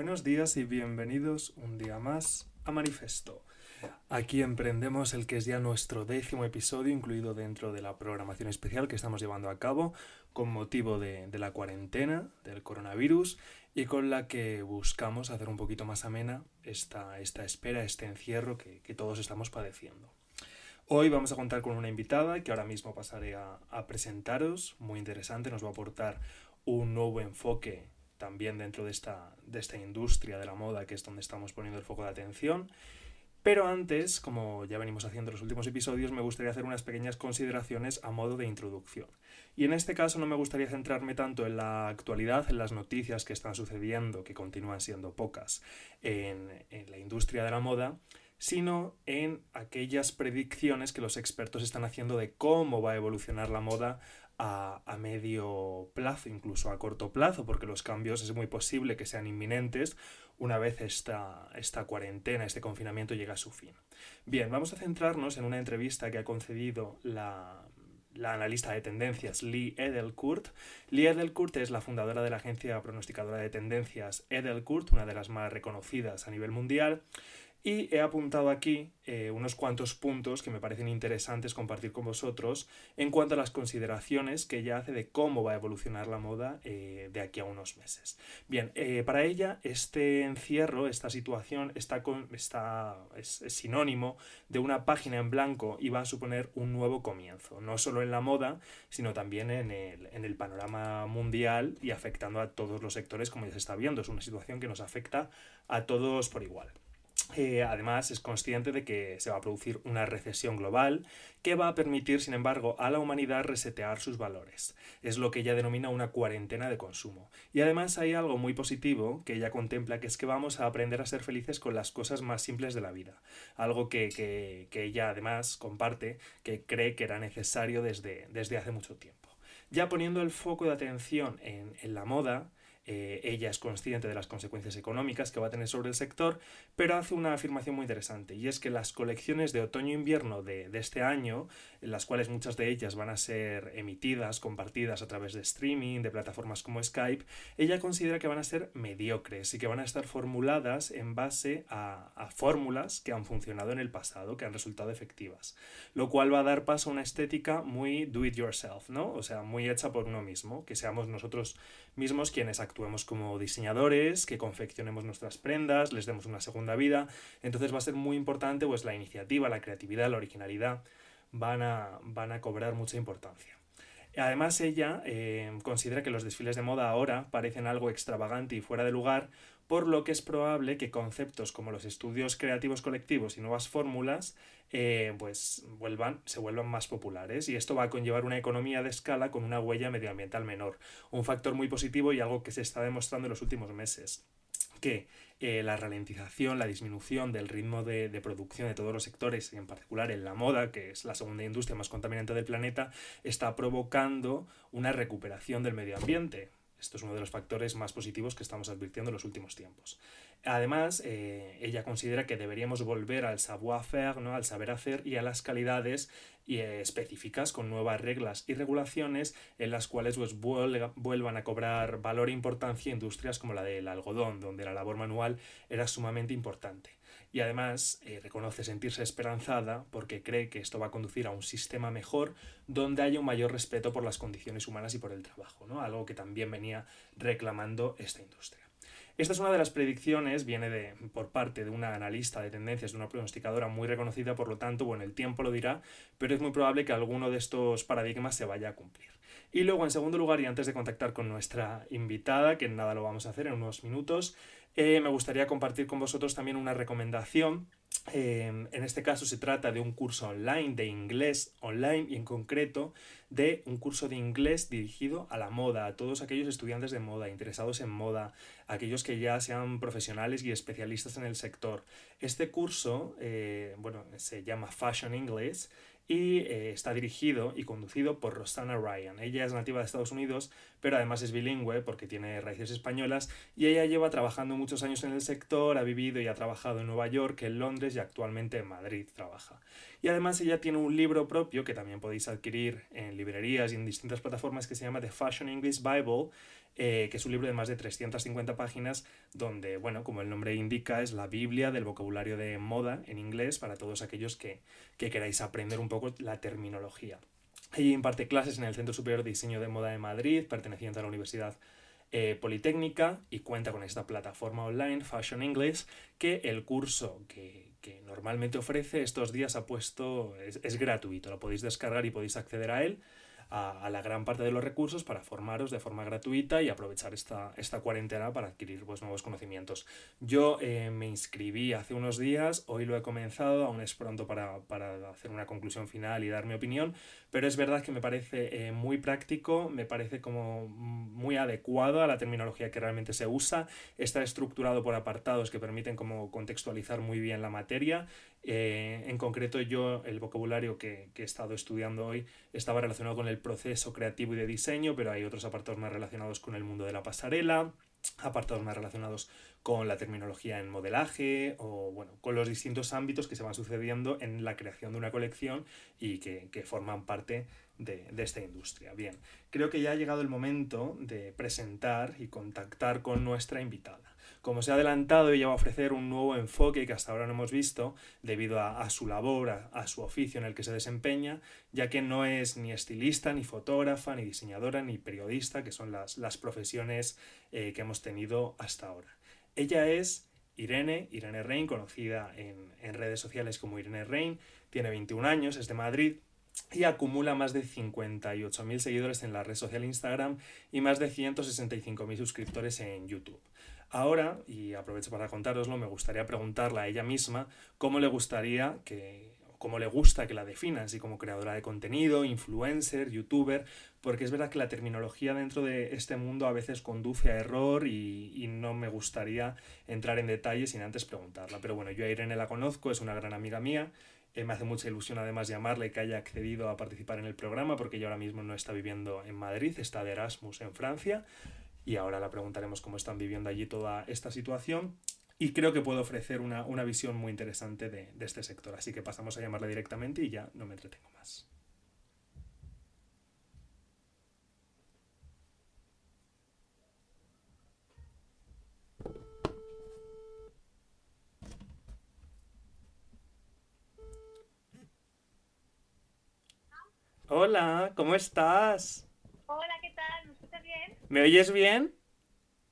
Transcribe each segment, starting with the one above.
Buenos días y bienvenidos un día más a Manifesto. Aquí emprendemos el que es ya nuestro décimo episodio incluido dentro de la programación especial que estamos llevando a cabo con motivo de, la cuarentena del coronavirus y con la que buscamos hacer un poquito más amena esta, esta espera, este encierro que, todos estamos padeciendo. Hoy vamos a contar con una invitada que ahora mismo pasaré a, a presentaros, muy interesante, nos va a aportar un nuevo enfoque también dentro de esta, de esta industria de la moda, que es donde estamos poniendo el foco de atención. Pero antes, como ya venimos haciendo en los últimos episodios, me gustaría hacer unas pequeñas consideraciones a modo de introducción. Y en este caso no me gustaría centrarme tanto en la actualidad, en las noticias que están sucediendo, que continúan siendo pocas, en, en la industria de la moda, sino en aquellas predicciones que los expertos están haciendo de cómo va a evolucionar la moda a, medio plazo, incluso a corto plazo, porque los cambios es muy posible que sean inminentes una vez esta, esta cuarentena, este confinamiento llega a su fin. Bien, vamos a centrarnos en una entrevista que ha concedido la, la analista de tendencias Lee Edelkurt. Lee Edelkurt es la fundadora de la agencia pronosticadora de tendencias Edelkurt, una de las más reconocidas a nivel mundial, y he apuntado aquí eh, unos cuantos puntos que me parecen interesantes compartir con vosotros en cuanto a las consideraciones que ella hace de cómo va a evolucionar la moda eh, de aquí a unos meses. Bien, eh, para ella este encierro, esta situación está, está es, sinónimo de una página en blanco y va a suponer un nuevo comienzo, no solo en la moda, sino también en el, en el panorama mundial y afectando a todos los sectores como ya se está viendo. Es una situación que nos afecta a todos por igual. Eh, además, es consciente de que se va a producir una recesión global que va a permitir, sin embargo, a la humanidad resetear sus valores. Es lo que ella denomina una cuarentena de consumo. Y además hay algo muy positivo que ella contempla, que es que vamos a aprender a ser felices con las cosas más simples de la vida. Algo que, ella además comparte, que cree que era necesario desde, desde hace mucho tiempo. Ya poniendo el foco de atención en, en la moda, eh, ella es consciente de las consecuencias económicas que va a tener sobre el sector, pero hace una afirmación muy interesante, y es que las colecciones de otoño-invierno de, de, este año, en las cuales muchas de ellas van a ser emitidas, compartidas a través de streaming, de plataformas como Skype, ella considera que van a ser mediocres y que van a estar formuladas en base a, a fórmulas que han funcionado en el pasado, que han resultado efectivas, lo cual va a dar paso a una estética muy do it yourself, ¿no? O sea, muy hecha por uno mismo, que seamos nosotros mismos quienes actúan actuemos como diseñadores, que confeccionemos nuestras prendas, les demos una segunda vida. Entonces va a ser muy importante pues la iniciativa, la creatividad, la originalidad van a, van a cobrar mucha importancia. Además, ella eh, considera que los desfiles de moda ahora parecen algo extravagante y fuera de lugar, por lo que es probable que conceptos como los estudios creativos colectivos y nuevas fórmulas eh, pues vuelvan, se vuelvan más populares y esto va a conllevar una economía de escala con una huella medioambiental menor, un factor muy positivo y algo que se está demostrando en los últimos meses que eh, la ralentización, la disminución del ritmo de, de, producción de todos los sectores, en particular en la moda, que es la segunda industria más contaminante del planeta, está provocando una recuperación del medio ambiente. Esto es uno de los factores más positivos que estamos advirtiendo en los últimos tiempos. Además, eh, ella considera que deberíamos volver al savoir-faire, ¿no? al saber hacer y a las calidades eh, específicas con nuevas reglas y regulaciones en las cuales pues, vuelvan a cobrar valor e importancia industrias como la del algodón, donde la labor manual era sumamente importante. Y además eh, reconoce sentirse esperanzada porque cree que esto va a conducir a un sistema mejor donde haya un mayor respeto por las condiciones humanas y por el trabajo, ¿no? algo que también venía reclamando esta industria. Esta es una de las predicciones, viene de, por parte de una analista de tendencias, de una pronosticadora muy reconocida, por lo tanto, bueno, el tiempo lo dirá, pero es muy probable que alguno de estos paradigmas se vaya a cumplir. Y luego, en segundo lugar, y antes de contactar con nuestra invitada, que nada lo vamos a hacer en unos minutos, eh, me gustaría compartir con vosotros también una recomendación Em, en este caso se trata de un curso online de inglés online y en concreto de un curso de inglés dirigido a la moda, a todos aquellos estudiantes de moda, interesados en moda, aquellos que ya sean profesionales y especialistas en el sector. Este curso, eh, bueno, se llama Fashion English y eh, está dirigido y conducido por Rosanna Ryan. Ella es nativa de Estados Unidos, pero además es bilingüe porque tiene raíces españolas y ella lleva trabajando muchos años en el sector, ha vivido y ha trabajado en Nueva York, en Londres y actualmente en Madrid trabaja. Y además ella tiene un libro propio que también podéis adquirir en librerías y en distintas plataformas que se llama The Fashion English Bible, eh, que es un libro de más de 350 páginas donde, bueno, como el nombre indica, es la Biblia del vocabulario de moda en inglés para todos aquellos que, que queráis aprender un poco la terminología. Ella imparte clases en el Centro Superior de Diseño de Moda de Madrid, perteneciente a la Universidad eh, Politécnica, y cuenta con esta plataforma online, Fashion English, que el curso que, que normalmente ofrece estos días ha puesto, es, es gratuito, lo podéis descargar y podéis acceder a él a, la gran parte de los recursos para formaros de forma gratuita y aprovechar esta, esta cuarentena para adquirir pues, nuevos conocimientos. Yo eh, me inscribí hace unos días, hoy lo he comenzado, aún es pronto para, hacer una conclusión final y dar mi opinión, pero es verdad que me parece eh, muy práctico, me parece como muy adecuado a la terminología que realmente se usa, está estructurado por apartados que permiten como contextualizar muy bien la materia eh, en concreto, yo el vocabulario que, he estado estudiando hoy estaba relacionado con el proceso creativo y de diseño, pero hay otros apartados más relacionados con el mundo de la pasarela, apartados más relacionados con la terminología en modelaje o bueno, con los distintos ámbitos que se van sucediendo en la creación de una colección y que, que forman parte de, de, esta industria. Bien, creo que ya ha llegado el momento de presentar y contactar con nuestra invitada. Como se ha adelantado, ella va a ofrecer un nuevo enfoque que hasta ahora no hemos visto, debido a, su labor, a, su oficio en el que se desempeña, ya que no es ni estilista, ni fotógrafa, ni diseñadora, ni periodista, que son las, profesiones eh, que hemos tenido hasta ahora. Ella es Irene, Irene Rein, conocida en, en redes sociales como Irene Rein, tiene 21 años, es de Madrid, y acumula más de 58.000 seguidores en la red social Instagram y más de 165.000 suscriptores en YouTube. Ahora, y aprovecho para contároslo, me gustaría preguntarle a ella misma cómo le gustaría que cómo le gusta que la definan, así como creadora de contenido, influencer, youtuber, porque es verdad que la terminología dentro de este mundo a veces conduce a error y, no me gustaría entrar en detalles sin antes preguntarla. Pero bueno, yo a Irene la conozco, es una gran amiga mía, eh, me hace mucha ilusión además llamarle que haya accedido a participar en el programa porque ella ahora mismo no está viviendo en Madrid, está de Erasmus en Francia y ahora la preguntaremos cómo están viviendo allí toda esta situación. Y creo que puedo ofrecer una, visión muy interesante de, de este sector. Así que pasamos a llamarla directamente y ya no me entretengo más. Hola, ¿cómo estás? Hola, ¿qué tal? ¿Me escuchas bien? ¿Me oyes bien?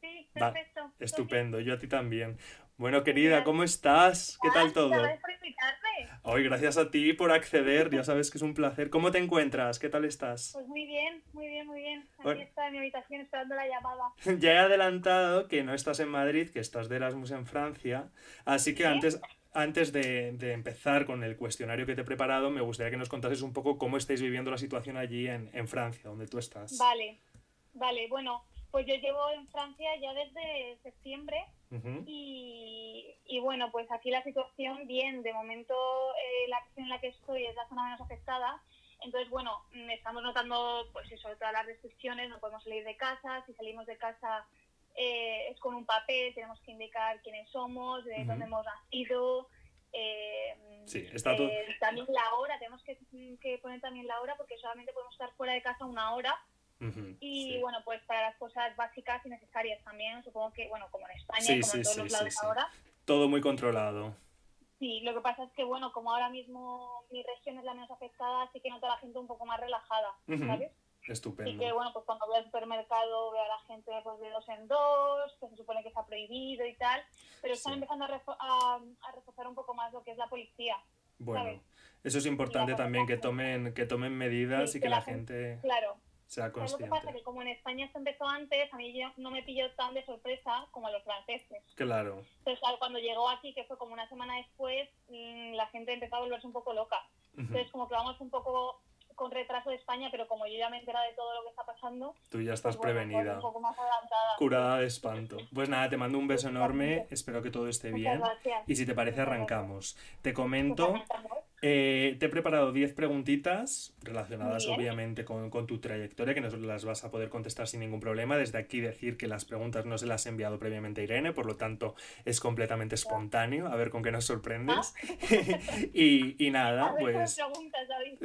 Sí, perfecto. estupendo, yo a ti también. Bueno, querida, ¿cómo estás? ¿Qué tal todo? Gracias por invitarme. Hoy, gracias a ti por acceder, ya sabes que es un placer. ¿Cómo te encuentras? ¿Qué tal estás? Pues muy bien, muy bien, muy bien. Aquí está en mi habitación esperando la llamada. ya he adelantado que no estás en Madrid, que estás de Erasmus en Francia, así que antes, antes de, de, empezar con el cuestionario que te he preparado, me gustaría que nos contases un poco cómo estáis viviendo la situación allí en, en Francia, donde tú estás. Vale, vale, bueno, pues yo llevo en Francia ya desde septiembre y, y, bueno, pues aquí la situación bien, de momento eh, la región en la que estoy es la zona menos afectada, entonces bueno, estamos notando pues eso, todas las restricciones, no podemos salir de casa, si salimos de casa eh, es con un papel, tenemos que indicar quiénes somos, de dónde hemos nacido. Eh, sí, está todo... Eh, también la hora, tenemos que, que, poner también la hora porque solamente podemos estar fuera de casa una hora. Y bueno, pues para las cosas básicas y necesarias también, supongo que, bueno, como en España, como en todos los lados ahora. Todo muy controlado. Sí, lo que pasa es que, bueno, como ahora mismo mi región es la menos afectada, así que noto a la gente un poco más relajada, ¿sabes? Estupendo. Y que, bueno, pues cuando voy al supermercado veo a la gente pues, de dos en dos, que se supone que está prohibido y tal, pero están empezando a, a, reforzar un poco más lo que es la policía. Bueno, eso es importante también, que tomen, que tomen medidas y que, la, gente, claro. Sea consciente. Lo que pasa que como en España se empezó antes, a mí no me pilló tan de sorpresa como a los franceses. Claro. Entonces, cuando llegó aquí, que fue como una semana después, mm, la gente empezó a volverse un poco loca. Entonces, como que vamos un poco con retraso de España, pero como yo ya me he enterado de todo lo que está pasando. Tú ya estás pues prevenida. un poco más adelantada. Curada de espanto. Pues nada, te mando un beso enorme, espero que todo esté bien. Y si te parece, arrancamos. Te comento. Eh, te he preparado 10 preguntitas relacionadas obviamente con, tu trayectoria, que nos las vas a poder contestar sin ningún problema. Desde aquí decir que las preguntas no se las he enviado previamente a Irene, por lo tanto es completamente espontáneo, a ver con qué nos sorprendes. Ah. y, nada, pues...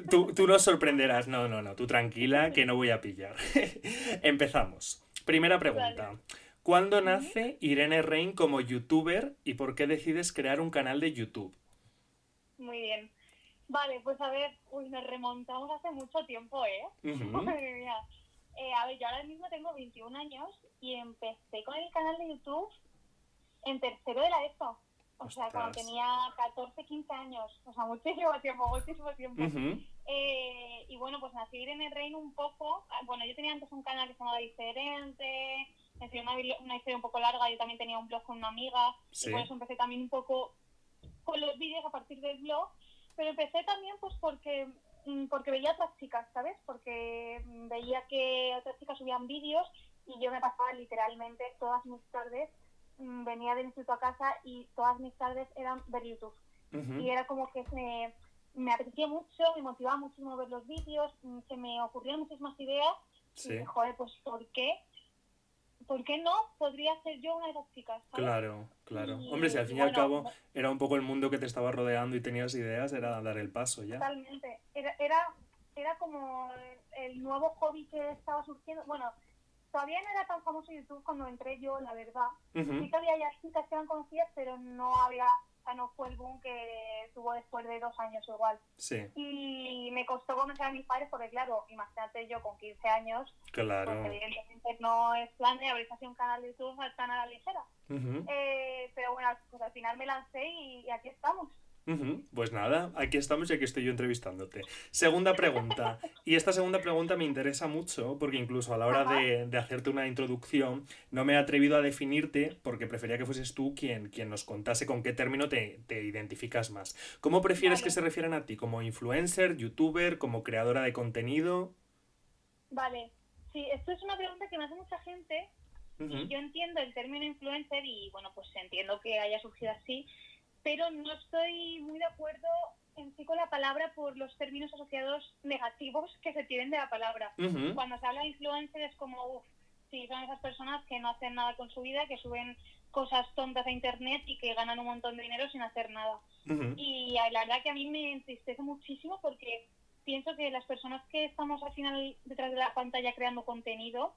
Tú, tú nos sorprenderás, no, no, no, tú tranquila, que no voy a pillar. Empezamos. Primera pregunta. ¿Cuándo nace Irene Rein como youtuber y por qué decides crear un canal de YouTube? Muy bien. Vale, pues a ver, uy, nos remontamos hace mucho tiempo, ¿eh? ¿eh? a ver, yo ahora mismo tengo 21 años y empecé con el canal de YouTube en tercero de la ESO. O sea, cuando tenía 14, 15 años. O sea, muchísimo tiempo, muchísimo tiempo. eh, y bueno, pues nací en el reino un poco. Ah, bueno, yo tenía antes un canal que se llamaba Diferente. Me una, una historia un poco larga. Yo también tenía un blog con una amiga. Y por eso empecé también un poco con los vídeos a partir del blog pero empecé también pues porque mm, porque veía a otras chicas, ¿sabes? Porque mm, veía que otras chicas subían vídeos y yo me pasaba literalmente todas mis tardes, mm, venía del instituto a casa y todas mis tardes eran ver YouTube. Y era como que me, me apetecía mucho, me motivaba muchísimo ver los vídeos, se me ocurrían muchísimas ideas. Sí. Y joder, pues ¿por qué ¿por qué no podría ser yo una de esas chicas? Claro, claro. Hombre, si al fin y, al cabo era un poco el mundo que te estaba rodeando y tenías ideas, era dar el paso ya. Totalmente. Era, era, era como el nuevo hobby que estaba surgiendo. Bueno, todavía no era tan famoso YouTube cuando entré yo, la verdad. Sí que había ya chicas que eran conocidas, pero no había no fue el boom que tuvo después de dos años igual. Sí. Y me costó convencer a mis padres porque, claro, imagínate yo con 15 años, claro. Pues, evidentemente no es plan de abrir así un canal de YouTube tan a la ligera. eh, pero bueno, pues al final me lancé y aquí estamos. Pues nada, aquí estamos y aquí estoy yo entrevistándote. Segunda pregunta. Y esta segunda pregunta me interesa mucho porque incluso a la hora de, hacerte una introducción no me he atrevido a definirte porque prefería que fueses tú quien, quien nos contase con qué término te, identificas más. ¿Cómo prefieres que se refieran a ti? ¿Como influencer, youtuber, como creadora de contenido? Vale, sí, esto es una pregunta que me hace mucha gente y yo entiendo el término influencer y bueno, pues entiendo que haya surgido así pero no estoy muy de acuerdo en sí con la palabra por los términos asociados negativos que se tienen de la palabra. Cuando se habla de influencer es como, uff, sí, son esas personas que no hacen nada con su vida, que suben cosas tontas a internet y que ganan un montón de dinero sin hacer nada. Y la verdad que a mí me entristece muchísimo porque pienso que las personas que estamos al final detrás de la pantalla creando contenido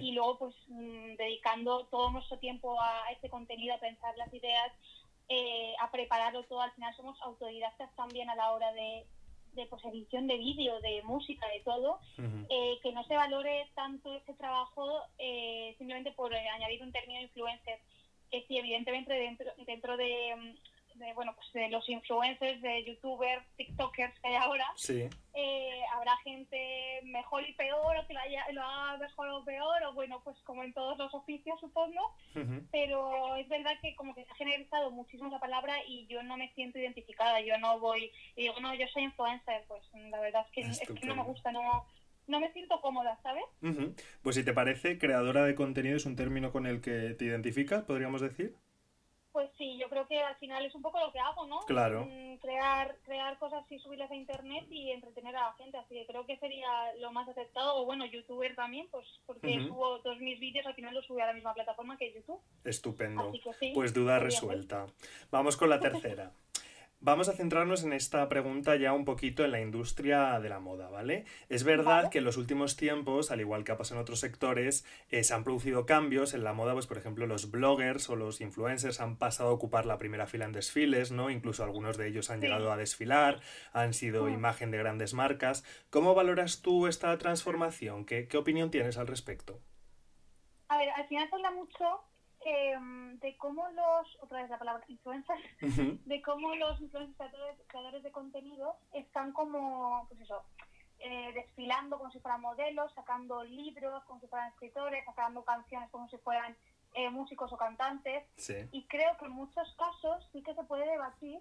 y luego pues mm, dedicando todo nuestro tiempo a ese contenido, a pensar las ideas, eh, a prepararlo todo. Al final somos autodidactas también a la hora de, de pues, edición de vídeo, de música, de todo, eh, que no se valore tanto ese trabajo eh, simplemente por añadir un término influencer, que sí, evidentemente dentro, dentro de, mm, de, bueno, pues de los influencers, de youtubers, tiktokers que hay ahora, eh, habrá gente mejor y peor, o que lo, haya, lo haga mejor o peor, o bueno, pues como en todos los oficios, supongo, pero es verdad que como que se ha generalizado muchísimo la palabra y yo no me siento identificada, yo no voy y digo, no, yo soy influencer, pues la verdad es que, es que no me gusta, no no me siento cómoda, ¿sabes? Pues si te parece, creadora de contenido es un término con el que te identificas, podríamos decir. Pues sí, yo creo que al final es un poco lo que hago, ¿no? Claro. Mm, crear, crear cosas y subirlas a internet y entretener a la gente. Así que creo que sería lo más aceptado. O bueno, youtuber también, pues porque subo todos mis vídeos, al final los subo a la misma plataforma que YouTube. Estupendo. pues duda resuelta. Vamos con la tercera. Vamos a centrarnos en esta pregunta ya un poquito en la industria de la moda, ¿vale? Es verdad que en los últimos tiempos, al igual que ha pasado en otros sectores, eh, se han producido cambios en la moda, pues por ejemplo los bloggers o los influencers han pasado a ocupar la primera fila en desfiles, ¿no? Incluso algunos de ellos han llegado a desfilar, han sido mm. imagen de grandes marcas. ¿Cómo valoras tú esta transformación? ¿Qué, qué opinión tienes al respecto? A ver, al final habla mucho Em, de cómo los, otra vez la palabra influencers, de cómo los influencers creadores, de contenido están como, pues eso, eh, desfilando como si fueran modelos, sacando libros como si fueran escritores, sacando canciones como si fueran eh, músicos o cantantes. Y creo que en muchos casos sí que se puede debatir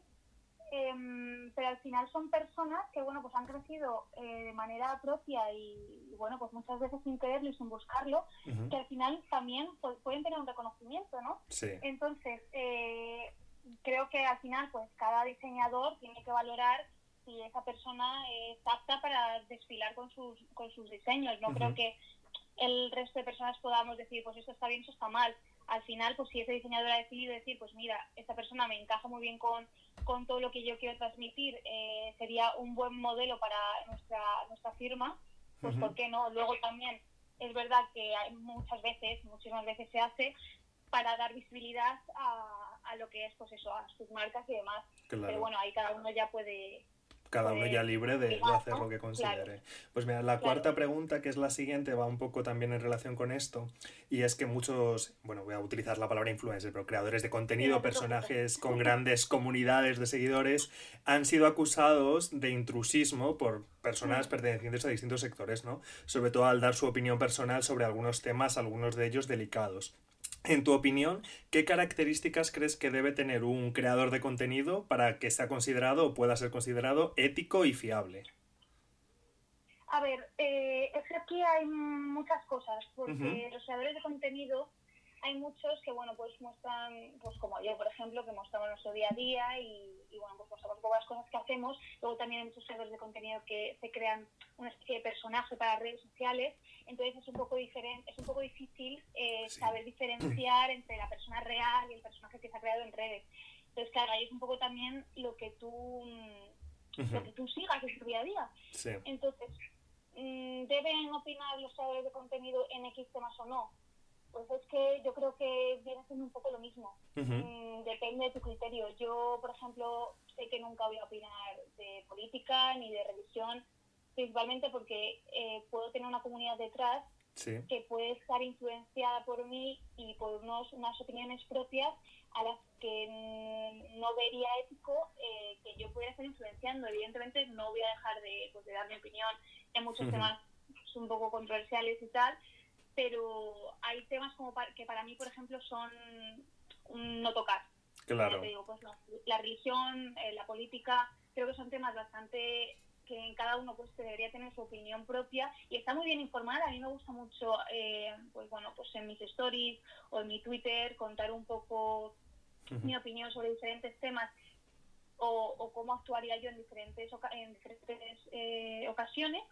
Em, pero al final son personas que bueno pues han crecido eh, de manera propia y, bueno pues muchas veces sin quererlo y sin buscarlo que al final también pueden tener un reconocimiento no entonces eh, creo que al final pues cada diseñador tiene que valorar si esa persona es apta para desfilar con sus, con sus diseños. No creo que el resto de personas podamos decir, pues esto está bien, esto está mal. Al final, pues si ese diseñador ha decidido decir, pues mira, esta persona me encaja muy bien con, con todo lo que yo quiero transmitir, eh, sería un buen modelo para nuestra, nuestra firma, pues ¿por qué no? Luego también es verdad que hay muchas veces, muchísimas veces se hace para dar visibilidad a, a lo que es, pues eso, a sus marcas y demás. Pero bueno, ahí cada uno ya puede cada uno ya libre de, hacer lo que considere. Pues mira, la cuarta pregunta, que es la siguiente, va un poco también en relación con esto, y es que muchos, bueno, voy a utilizar la palabra influencer, pero creadores de contenido, personajes con grandes comunidades de seguidores, han sido acusados de intrusismo por personas mm. pertenecientes a distintos sectores, ¿no? Sobre todo al dar su opinión personal sobre algunos temas, algunos de ellos delicados. En tu opinión, ¿qué características crees que debe tener un creador de contenido para que sea considerado o pueda ser considerado ético y fiable? A ver, eh, es que aquí hay muchas cosas, porque los creadores de contenido hay muchos que, bueno, pues muestran, pues como yo, por ejemplo, que mostramos nuestro día a día y, bueno, pues mostramos un poco las cosas que hacemos. Luego también hay muchos creadores de contenido que se crean una especie de personaje para redes sociales. Entonces es un poco diferente, es un poco difícil eh, saber diferenciar entre la persona real y el personaje que se ha creado en redes. Entonces, claro, ahí es un poco también lo que tú, lo que tú sigas en tu día a día. Entonces, mm, ¿deben opinar los creadores de contenido en X temas o no? Pues es que yo creo que viene siendo un poco lo mismo. Mm, depende de tu criterio. Yo, por ejemplo, sé que nunca voy a opinar de política ni de religión, principalmente porque eh, puedo tener una comunidad detrás que puede estar influenciada por mí y por unos, unas opiniones propias a las que no vería ético eh, que yo pudiera estar influenciando. Evidentemente no voy a dejar de, pues, de dar mi opinión en muchos temas un poco controversiales y tal, pero hay temas como que para mí, por ejemplo, son un no tocar. Claro. Pues, la, religión, eh, la política, creo que son temas bastante que en cada uno pues debería tener su opinión propia y está muy bien informada. A mí me gusta mucho, eh, pues bueno, pues en mis stories o en mi Twitter contar un poco mi opinión sobre diferentes temas o, o, cómo actuaría yo en diferentes, en diferentes eh, ocasiones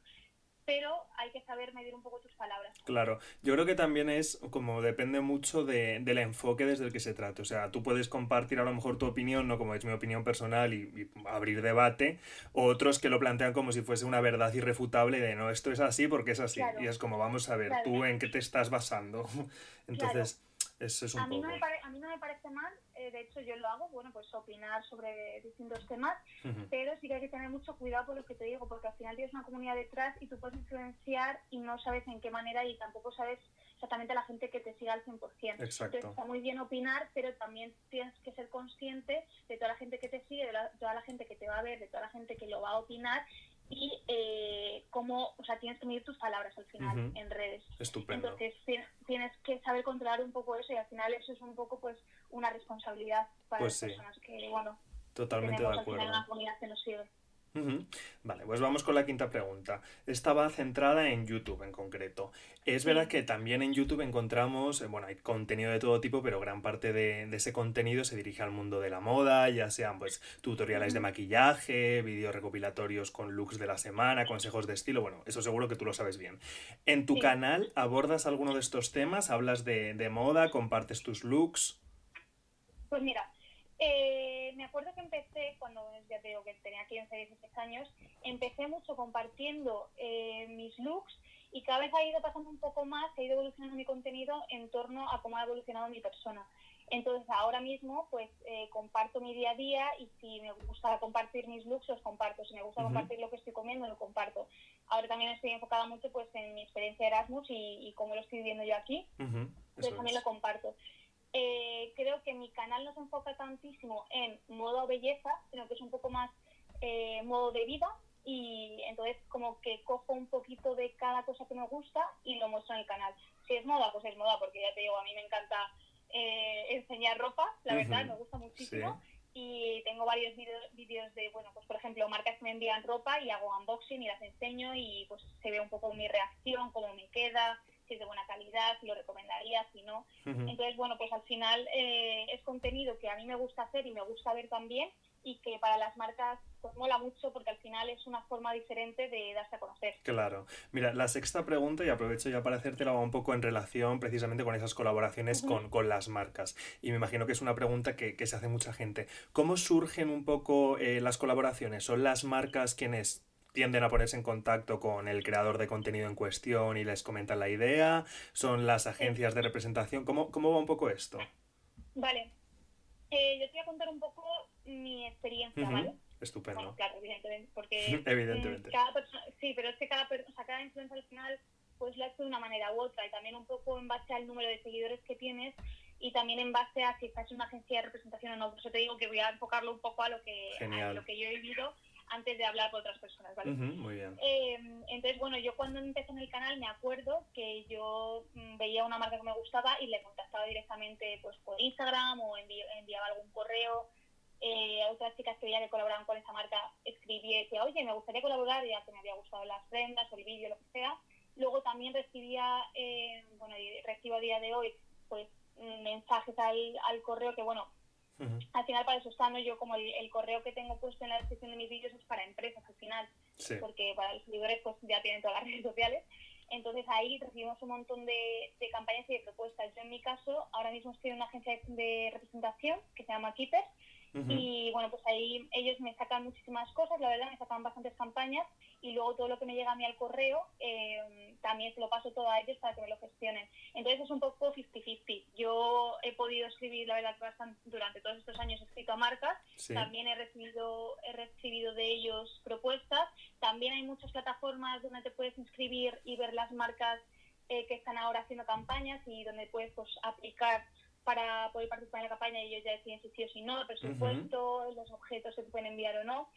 pero hay que saber medir un poco tus palabras. Claro, yo creo que también es como depende mucho de, del enfoque desde el que se trate. O sea, tú puedes compartir a lo mejor tu opinión, no como es mi opinión personal y, abrir debate, o otros que lo plantean como si fuese una verdad irrefutable de no, esto es así porque es así. Y es como, vamos a ver, tú en qué te estás basando. Entonces, eso es un a mí No me a mí no me parece mal eh, de hecho yo lo hago, bueno, pues opinar sobre distintos temas, pero sí que hay que tener mucho cuidado por lo que te digo, porque al final tienes una comunidad detrás y tú puedes influenciar y no sabes en qué manera y tampoco sabes exactamente la gente que te siga al 100%. Entonces está muy bien opinar, pero también tienes que ser consciente de toda la gente que te sigue, de, toda la gente que te va a ver, de toda la gente que lo va a opinar y eh, cómo, o sea, tienes que medir tus palabras al final en redes. Estupendo. Entonces tienes que saber controlar un poco eso y al final eso es un poco pues una responsabilidad para pues las personas que, bueno, totalmente de acuerdo. Al una comunidad que nos Vale, pues vamos con la quinta pregunta. Esta va centrada en YouTube en concreto. Es verdad que también en YouTube encontramos, eh, bueno, hay contenido de todo tipo, pero gran parte de, ese contenido se dirige al mundo de la moda, ya sean pues tutoriales de maquillaje, vídeos recopilatorios con looks de la semana, consejos de estilo, bueno, eso seguro que tú lo sabes bien. ¿En tu canal abordas alguno de estos temas? ¿Hablas de, de moda? ¿Compartes tus looks? Pues mira, eh, me acuerdo que empecé, cuando ya te digo que tenía 15, 16 años, empecé mucho compartiendo eh, mis looks y cada vez ha ido pasando un poco más, ha ido evolucionando mi contenido en torno a cómo ha evolucionado mi persona. Entonces ahora mismo pues eh, comparto mi día a día y si me gusta compartir mis looks los comparto, si me gusta compartir lo que estoy comiendo lo comparto. Ahora también estoy enfocada mucho pues en mi experiencia de Erasmus y, cómo lo estoy viviendo yo aquí, entonces también lo comparto. Eh, creo que mi canal no se enfoca tantísimo en modo belleza, sino que es un poco más eh, modo de vida y entonces como que cojo un poquito de cada cosa que me gusta y lo muestro en el canal. Si es moda, pues es moda, porque ya te digo, a mí me encanta eh, enseñar ropa, la verdad, me gusta muchísimo. Y tengo varios vídeos de, bueno, pues por ejemplo, marcas que me envían ropa y hago unboxing y las enseño y pues se ve un poco mi reacción, cómo me queda, si es de buena calidad, si lo recomendaría, si no. Entonces, bueno, pues al final eh, es contenido que a mí me gusta hacer y me gusta ver también y que para las marcas pues mola mucho porque al final es una forma diferente de darse a conocer. Claro. Mira, la sexta pregunta, y aprovecho ya para hacértela un poco en relación precisamente con esas colaboraciones con, con, las marcas. Y me imagino que es una pregunta que, que se hace mucha gente. ¿Cómo surgen un poco eh, las colaboraciones? ¿Son las marcas quienes tienden a ponerse en contacto con el creador de contenido en cuestión y les comentan la idea? ¿Son las agencias de representación? ¿Cómo, cómo va un poco esto? Vale. Eh, yo te voy a contar un poco mi experiencia, ¿vale? Estupendo. claro, evidentemente, porque evidentemente. Cada persona, sí, pero es que cada, o sea, cada influencer al final pues lo hace de una manera u otra y también un poco en base al número de seguidores que tienes y también en base a si estás en una agencia de representación o no. Por eso te digo que voy a enfocarlo un poco a lo que, a lo que yo he vivido antes de hablar con otras personas, ¿vale? muy bien. Eh, entonces, bueno, yo cuando empecé en el canal me acuerdo que yo mm, veía una marca que me gustaba y le contactaba directamente pues por Instagram o enviaba algún correo eh, a otras chicas que veía que colaboraban con esa marca escribí y decía, oye, me gustaría colaborar, ya que me había gustado las prendas o el vídeo, lo que sea. Luego también recibía, eh, bueno, recibo a día de hoy, pues mensajes al, al correo que, bueno, al final para eso está, ¿no? Yo como el, correo que tengo puesto en la descripción de mis vídeos es para empresas al final, porque para los seguidores pues ya tienen todas las redes sociales. Entonces ahí recibimos un montón de, de, campañas y de propuestas. Yo en mi caso ahora mismo estoy en una agencia de representación que se llama Keepers y bueno, pues ahí ellos me sacan muchísimas cosas, la verdad, me sacan bastantes campañas y luego todo lo que me llega a mí al correo eh, también se lo paso todo a ellos para que me lo gestionen. Entonces es un poco 50-50. Yo he podido escribir, la verdad, bastante, durante todos estos años he escrito a marcas, también he recibido, he recibido de ellos propuestas, también hay muchas plataformas donde te puedes inscribir y ver las marcas eh, que están ahora haciendo campañas y donde puedes pues, aplicar para poder participar en la campaña y ellos ya deciden si sí o si no, el presupuesto, los objetos se pueden enviar o no.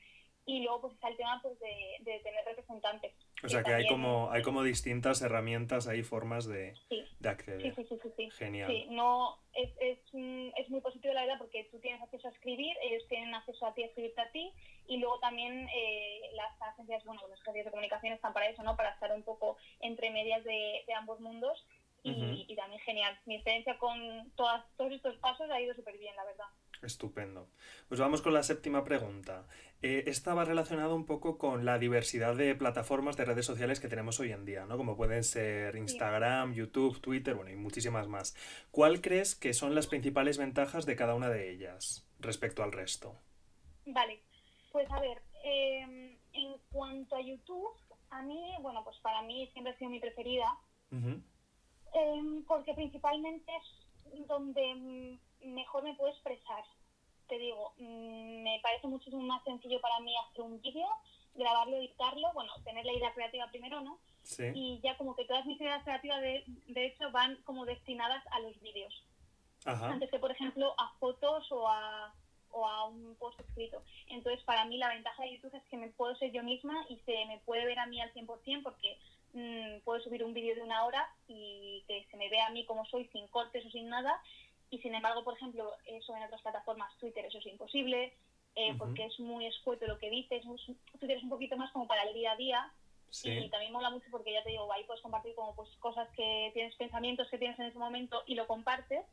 Y luego pues está el tema pues, de, tener representantes. O sea que, hay como hay como distintas herramientas, hay formas de, de acceder. Sí, sí, sí, sí, Genial. Sí, no, es, es, es, muy positivo la verdad porque tú tienes acceso a escribir, ellos tienen acceso a ti a escribirte a ti y luego también eh, las agencias, bueno, las agencias de comunicación están para eso, ¿no? Para estar un poco entre medias de, de ambos mundos y, también genial. Mi experiencia con todas, todos estos pasos ha ido súper bien, la verdad. Estupendo. Pues vamos con la séptima pregunta. Eh, esta va relacionada un poco con la diversidad de plataformas de redes sociales que tenemos hoy en día, ¿no? Como pueden ser Instagram, YouTube, Twitter, bueno, y muchísimas más. ¿Cuál crees que son las principales ventajas de cada una de ellas respecto al resto? Vale, pues a ver, em, en cuanto a YouTube, a mí, bueno, pues para mí siempre ha sido mi preferida. Em, porque principalmente es donde mejor me puedo expresar. Te digo, mm, me parece muchísimo más sencillo para mí hacer un vídeo, grabarlo, editarlo, bueno, tener la idea creativa primero, ¿no? Sí. Y ya como que todas mis ideas creativas, de, de hecho, van como destinadas a los vídeos. Antes que, por ejemplo, a fotos o a, o a un post escrito. Entonces, para mí la ventaja de YouTube es que me puedo ser yo misma y se me puede ver a mí al 100% porque Mm, puedo subir un vídeo de una hora y que se me vea a mí como soy sin cortes o sin nada. Y sin embargo por ejemplo eso en otras plataformas Twitter eso es imposible eh, porque es muy escueto lo que dices Twitter es un poquito más como para el día a día. Y también mola mucho porque ya te digo ahí puedes compartir como pues cosas que tienes pensamientos que tienes en ese momento y lo compartes.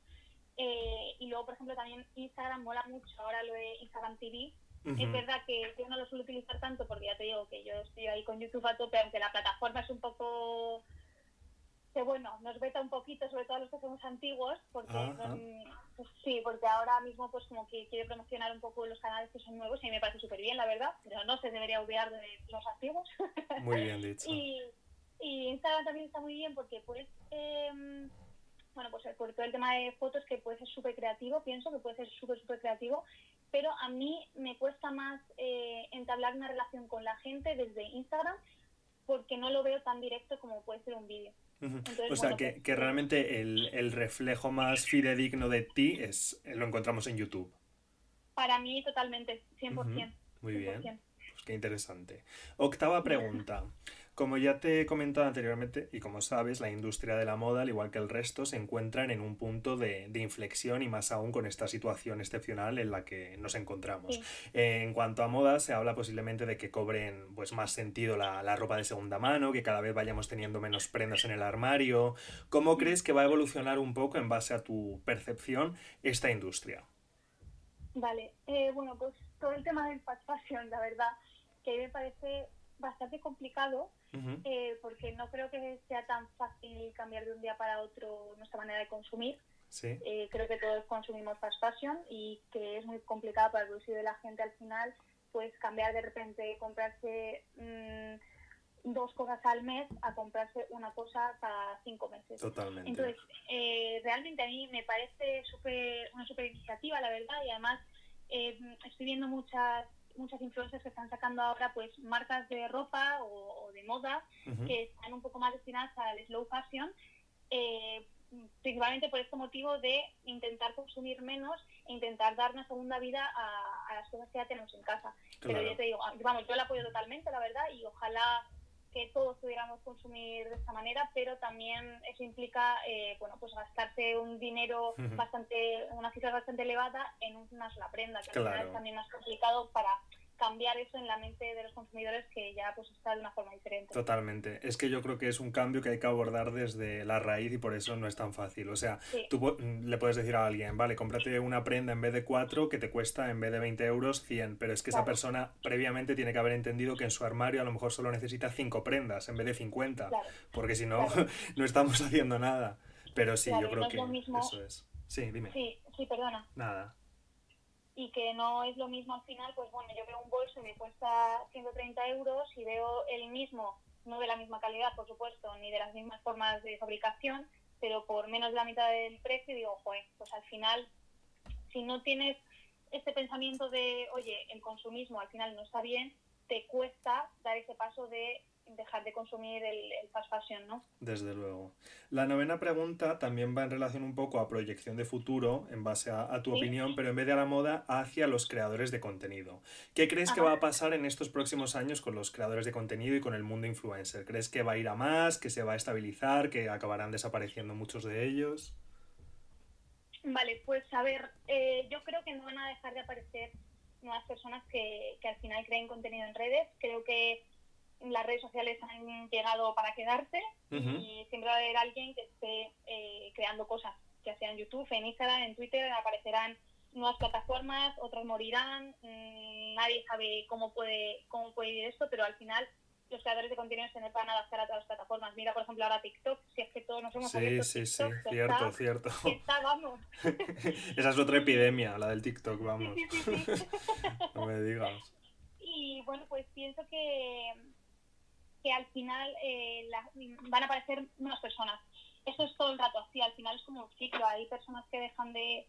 Eh, y luego por ejemplo también Instagram mola mucho. Ahora lo de Instagram TV es verdad que yo no lo suelo utilizar tanto porque ya te digo que yo estoy ahí con YouTube a tope, aunque la plataforma es un poco que bueno, nos veta un poquito, sobre todo a los que somos antiguos, porque pues sí, porque ahora mismo pues como que quiere promocionar un poco los canales que son nuevos y me parece súper bien, la verdad, pero no se debería olvidar de los antiguos. Muy bien dicho. y, y Instagram también está muy bien porque pues eh, bueno, pues por todo el tema de fotos que puede ser súper creativo, pienso que puede ser súper, súper creativo pero a mí me cuesta más eh, entablar una relación con la gente desde Instagram porque no lo veo tan directo como puede ser un vídeo. o sea, que, pues, que, realmente el, el, reflejo más fidedigno de ti es lo encontramos en YouTube. Para mí totalmente, 100%. Muy bien. Pues qué interesante. Octava pregunta. Como ya te he comentado anteriormente, y como sabes, la industria de la moda, al igual que el resto, se encuentran en un punto de, inflexión y más aún con esta situación excepcional en la que nos encontramos. en cuanto a moda, se habla posiblemente de que cobren pues, más sentido la, la, ropa de segunda mano, que cada vez vayamos teniendo menos prendas en el armario. ¿Cómo crees que va a evolucionar un poco, en base a tu percepción, esta industria? Vale, eh, bueno, pues todo el tema del fast fashion, la verdad, que me parece bastante complicado eh, porque no creo que sea tan fácil cambiar de un día para otro nuestra manera de consumir. Eh, creo que todos consumimos fast fashion y que es muy complicado para el bolsillo de la gente al final, pues cambiar de repente, comprarse mm, dos cosas al mes a comprarse una cosa cada cinco meses. Totalmente. Entonces, eh, realmente a mí me parece super, una super iniciativa, la verdad, y además estoy viendo muchas muchas influencers que están sacando ahora pues marcas de ropa o, de moda que están un poco más destinadas al slow fashion, eh, principalmente por este motivo de intentar consumir menos e intentar dar una segunda vida a, las cosas que ya tenemos en casa. Pero yo te digo, vamos, yo la apoyo totalmente, la verdad, y ojalá que todos pudiéramos consumir de esta manera, pero también eso implica, eh, bueno, pues gastarse un dinero bastante, una cifra bastante elevada en una sola prenda, que al final es también más complicado para cambiar eso en la mente de los consumidores que ya pues está de una forma diferente. Totalmente. Es que yo creo que es un cambio que hay que abordar desde la raíz y por eso no es tan fácil. O sea, tú le puedes decir a alguien, vale, cómprate una prenda en vez de cuatro que te cuesta en vez de 20 euros 100, pero es que esa persona previamente tiene que haber entendido que en su armario a lo mejor solo necesita cinco prendas en vez de 50, porque si no, no estamos haciendo nada. Pero sí, yo creo que eso es. Sí, dime. Sí, sí, perdona. Nada y que no es lo mismo al final, pues bueno, yo veo un bolso y me cuesta 130 euros y veo el mismo, no de la misma calidad, por supuesto, ni de las mismas formas de fabricación, pero por menos de la mitad del precio, digo, joder, pues al final, si no tienes este pensamiento de, oye, el consumismo al final no está bien, te cuesta dar ese paso de dejar de consumir el, fast fashion, ¿no? Desde luego. La novena pregunta también va en relación un poco a proyección de futuro, en base a, tu opinión, pero en vez de a la moda, hacia los creadores de contenido. ¿Qué crees que va a pasar en estos próximos años con los creadores de contenido y con el mundo influencer? ¿Crees que va a ir a más, que se va a estabilizar, que acabarán desapareciendo muchos de ellos? Vale, pues a ver, eh, yo creo que no van a dejar de aparecer nuevas personas que, que al final creen contenido en redes. Creo que las redes sociales han llegado para quedarse y siempre va a haber alguien que esté eh, creando cosas, ya sea en YouTube, en Instagram, en Twitter, aparecerán nuevas plataformas, otras morirán, mm, nadie sabe cómo puede, cómo puede ir esto, pero al final los creadores de contenido se van a adaptar a todas las plataformas. Mira, por ejemplo, ahora TikTok, si es que todos nos hemos Sí, sí, sí, cierto, cierto. Está, vamos. Esa es otra epidemia, la del TikTok, vamos. no me digas. Y bueno, pues pienso que que al final eh, van a aparecer unas personas. Eso es todo el rato así, al final es como un ciclo. Hay personas que dejan de,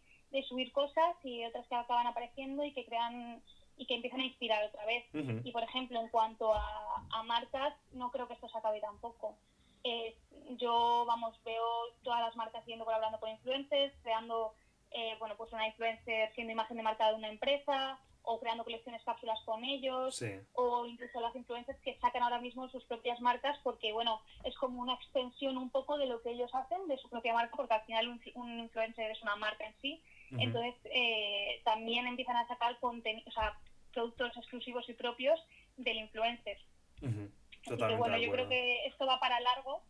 subir cosas y otras que acaban apareciendo y que crean y que empiezan a inspirar otra vez. Y por ejemplo, en cuanto a, a, marcas, no creo que esto se acabe tampoco. Eh, yo, vamos, veo todas las marcas yendo colaborando con influencers, creando, eh, bueno, pues una influencer siendo imagen de marca de una empresa, o creando colecciones cápsulas con ellos, o incluso las influencers que sacan ahora mismo sus propias marcas porque, bueno, es como una extensión un poco de lo que ellos hacen de su propia marca, porque al final un, influencer es una marca en sí. Entonces, eh, también empiezan a sacar contenido, o sea, productos exclusivos y propios del influencer. Así que, bueno, yo creo que esto va para largo.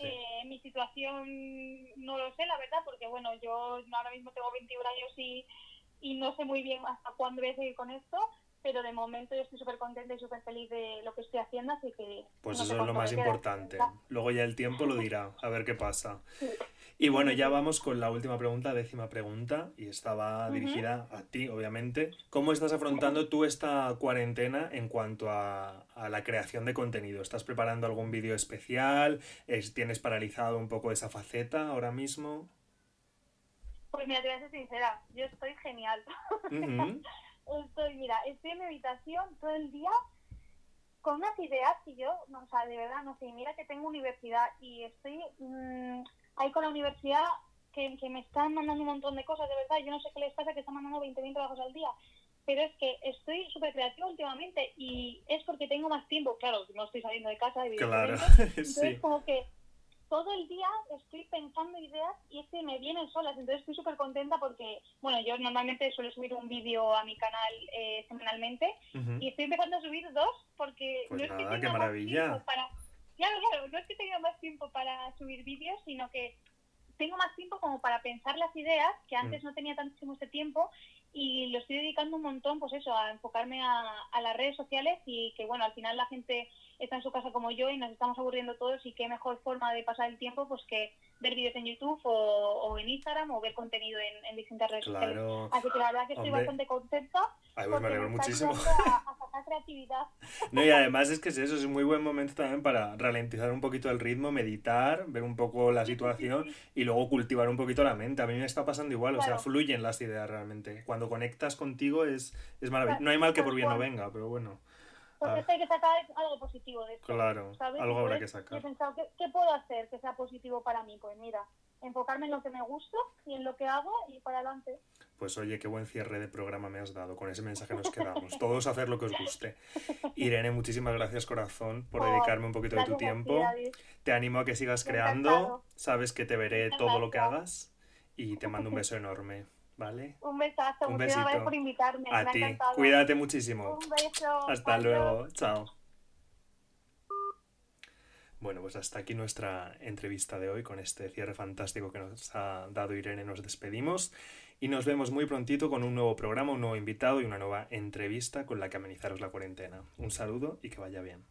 Eh, mi situación no lo sé, la verdad, porque, bueno, yo ahora mismo tengo 21 años y y no sé muy bien hasta cuándo voy a seguir con esto, pero de momento yo estoy súper contenta y súper feliz de lo que estoy haciendo, así que... Pues eso es lo más importante. Luego ya el tiempo lo dirá, a ver qué pasa. Y bueno, ya vamos con la última pregunta, décima pregunta, y estaba dirigida a ti, obviamente. ¿Cómo estás afrontando tú esta cuarentena en cuanto a, a la creación de contenido? ¿Estás preparando algún vídeo especial? ¿Tienes paralizado un poco esa faceta ahora mismo? Pues mira, te voy a ser sincera, yo estoy genial. estoy, mira, estoy en mi habitación todo el día con unas ideas y yo, o sea, de verdad, no sé, mira que tengo universidad y estoy mm, ahí con la universidad que, que, me están mandando un montón de cosas, de verdad, yo no sé qué les pasa que están mandando 20.000 trabajos al día, pero es que estoy súper creativa últimamente y es porque tengo más tiempo, claro, no estoy saliendo de casa, evidentemente, claro. entonces como que todo el día estoy pensando ideas y es que me vienen solas, entonces estoy súper contenta porque, bueno, yo normalmente suelo subir un vídeo a mi canal eh, semanalmente y estoy empezando a subir dos porque pues no es que tenga más tiempo para... Claro, claro, no es que tenga más tiempo para subir vídeos, sino que tengo más tiempo como para pensar las ideas, que antes mm. no tenía tantísimo ese tiempo, y lo estoy dedicando un montón, pues eso, a enfocarme a, a las redes sociales y que, bueno, al final la gente está en su casa como yo y nos estamos aburriendo todos y qué mejor forma de pasar el tiempo pues que ver vídeos en YouTube o, en Instagram o ver contenido en, distintas redes sociales. Así que la verdad que estoy bastante contenta. Ay, pues me alegro muchísimo. A, sacar creatividad. No, y además es que es eso, es un muy buen momento también para ralentizar un poquito el ritmo, meditar, ver un poco la situación y luego cultivar un poquito la mente. A mí me está pasando igual, o sea, fluyen las ideas realmente. Cuando conectas contigo es, es maravilloso. No hay mal que por bien no venga, pero bueno. Porque hay que sacar algo positivo de esto. Claro, algo habrá que sacar. he pensado, ¿qué, puedo hacer que sea positivo para mí? Pues mira, enfocarme en lo que me gusta y en lo que hago y para adelante. Pues oye, qué buen cierre de programa me has dado. Con ese mensaje nos quedamos. Todos hacer lo que os guste. Irene, muchísimas gracias, corazón, por oh, dedicarme un poquito de tu tiempo. te animo a que sigas creando. Sabes que te veré todo lo que hagas. Y te mando un beso enorme. ¿Vale? Un besazo, un besito. por invitarme. A ti. Cuídate muchísimo. Un beso. Hasta luego. Chao. Bueno, pues hasta aquí nuestra entrevista de hoy con este cierre fantástico que nos ha dado Irene. Nos despedimos y nos vemos muy prontito con un nuevo programa, un nuevo invitado y una nueva entrevista con la que amenizaros la cuarentena. Un saludo y que vaya bien.